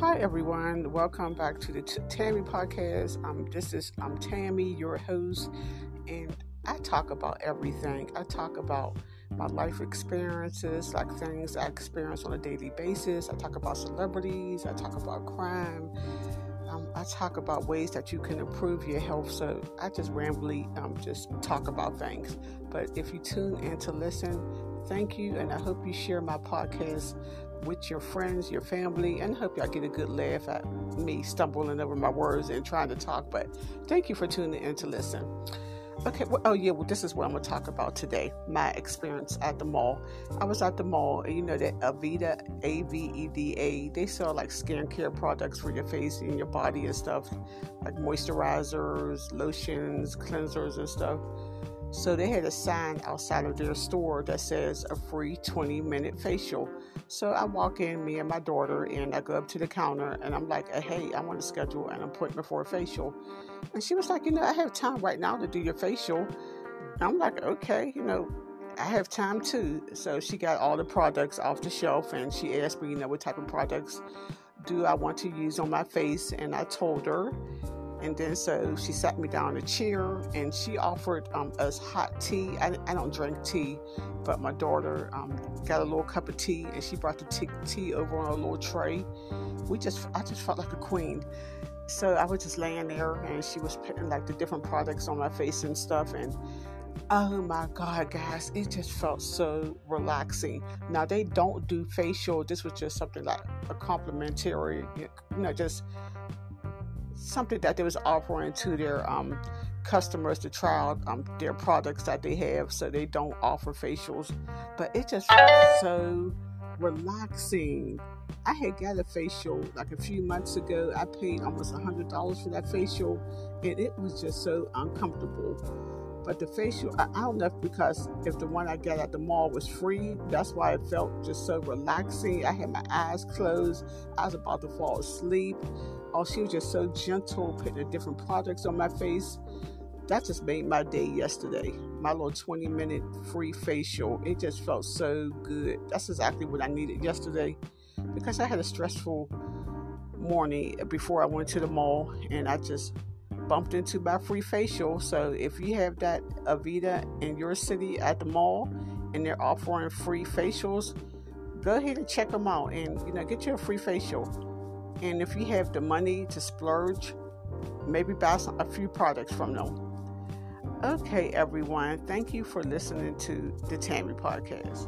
Hi everyone, welcome back to the T- Tammy podcast. Um, this is I'm Tammy, your host, and I talk about everything. I talk about my life experiences, like things I experience on a daily basis. I talk about celebrities. I talk about crime. Um, I talk about ways that you can improve your health. So I just rambly um, just talk about things. But if you tune in to listen, thank you, and I hope you share my podcast with your friends, your family, and hope y'all get a good laugh at me stumbling over my words and trying to talk. But thank you for tuning in to listen. Okay, well, oh yeah, well, this is what I'm to talk about today my experience at the mall. I was at the mall, and you know that Aveda, A V E D A, they sell like skincare products for your face and your body and stuff, like moisturizers, lotions, cleansers, and stuff. So they had a sign outside of their store that says a free 20 minute facial. So I walk in, me and my daughter, and I go up to the counter and I'm like, uh, hey, I want to schedule an appointment for a facial. And she was like, you know, I have time right now to do your facial. And I'm like, okay, you know, I have time too. So she got all the products off the shelf and she asked me, you know, what type of products do I want to use on my face? And I told her. And then so she sat me down in a chair and she offered um, us hot tea. I, I, don't drink tea, but my daughter um, got a little cup of tea and she brought the tea, tea over on a little tray. We just, I just felt like a queen. So I was just laying there and she was putting like the different products on my face and stuff. And oh my God, guys, it just felt so relaxing. Now they don't do facial. This was just something like a complimentary, you know, just something that they was offering to their um, customers to try out um, their products that they have so they don't offer facials. But it just felt so relaxing. I had got a facial like a few months ago. I paid almost a hundred dollars for that facial and it was just so uncomfortable but the facial I, I don't know if because if the one i got at the mall was free that's why it felt just so relaxing i had my eyes closed i was about to fall asleep Oh, she was just so gentle, putting the different products on my face. That just made my day yesterday. My little 20 minute free facial. It just felt so good. That's exactly what I needed yesterday because I had a stressful morning before I went to the mall and I just bumped into my free facial. So if you have that Aveda in your city at the mall and they're offering free facials, go ahead and check them out and you know get you a free facial. And if you have the money to splurge, maybe buy some, a few products from them. Okay, everyone. Thank you for listening to the Tammy Podcast.